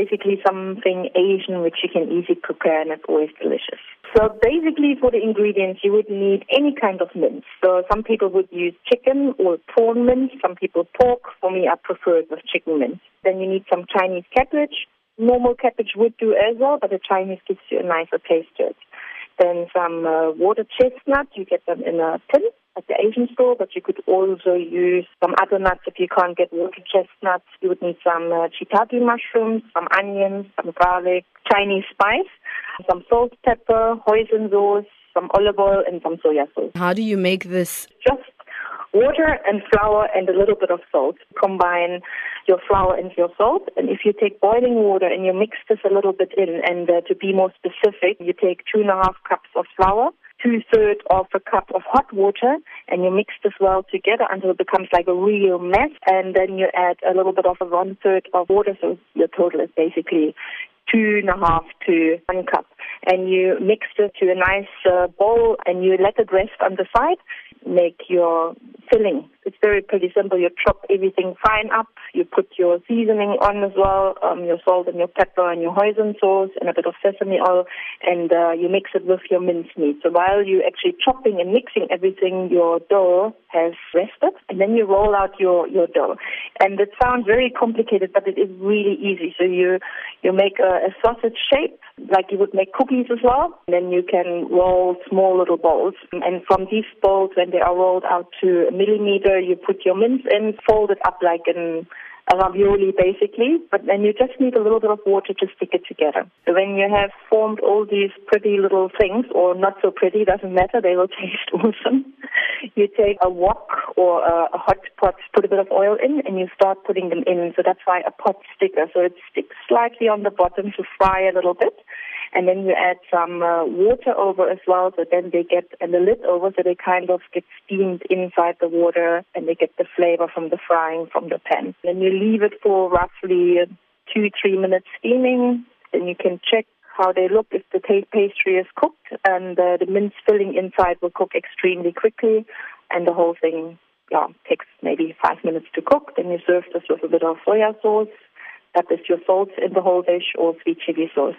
basically something Asian which you can easily prepare and it's always delicious. So basically for the ingredients you would need any kind of mince. So some people would use chicken or prawn mince, some people pork. For me I prefer it with chicken mince. Then you need some Chinese cabbage. Normal cabbage would do as well, but the Chinese gives you a nicer taste to it. Then some uh, water chestnut, you get them in a tin at the Asian store, but you could also use some other nuts if you can't get water chestnuts. You would need some uh, shiitake mushrooms, some onions, some garlic, Chinese spice, some salt, pepper, hoisin sauce, some olive oil, and some soya sauce. How do you make this? Just water and flour and a little bit of salt. Combine your flour and your salt. And if you take boiling water and you mix this a little bit in, and uh, to be more specific, you take two and a half cups of flour, two thirds of a cup of hot water, and you mix this well together until it becomes like a real mess. And then you add a little bit of a one third of water, so your total is basically two and a half to one cup. And you mix it to a nice uh, bowl and you let it rest on the side. Make your filling. It's very pretty simple. You chop everything fine up. You put your seasoning on as well, um, your salt and your pepper and your hoisin sauce and a bit of sesame oil, and uh, you mix it with your mincemeat. So while you're actually chopping and mixing everything, your dough has rested, and then you roll out your, your dough. And it sounds very complicated, but it is really easy. So you you make a, a sausage shape like you would make cookies as well. And then you can roll small little balls. And from these balls, when they are rolled out to a millimeter, you put your mince in, fold it up like an a ravioli basically, but then you just need a little bit of water to stick it together. So when you have formed all these pretty little things, or not so pretty, doesn't matter, they will taste awesome. You take a wok or a, hot pot, put a bit of oil in, and you start putting them in. So that's why a pot sticker. So it sticks slightly on the bottom to fry a little bit and then you add some uh, water over as well, so then they get and the lid over, so they kind of get steamed inside the water, and they get the flavor from the frying from the pan. Then you leave it for roughly two three minutes steaming. Then you can check how they look if the pastry is cooked, and uh, the mince filling inside will cook extremely quickly, and the whole thing yeah takes maybe five minutes to cook. Then you serve this with a bit of soya sauce. That is your salt in the whole dish or sweet chili sauce.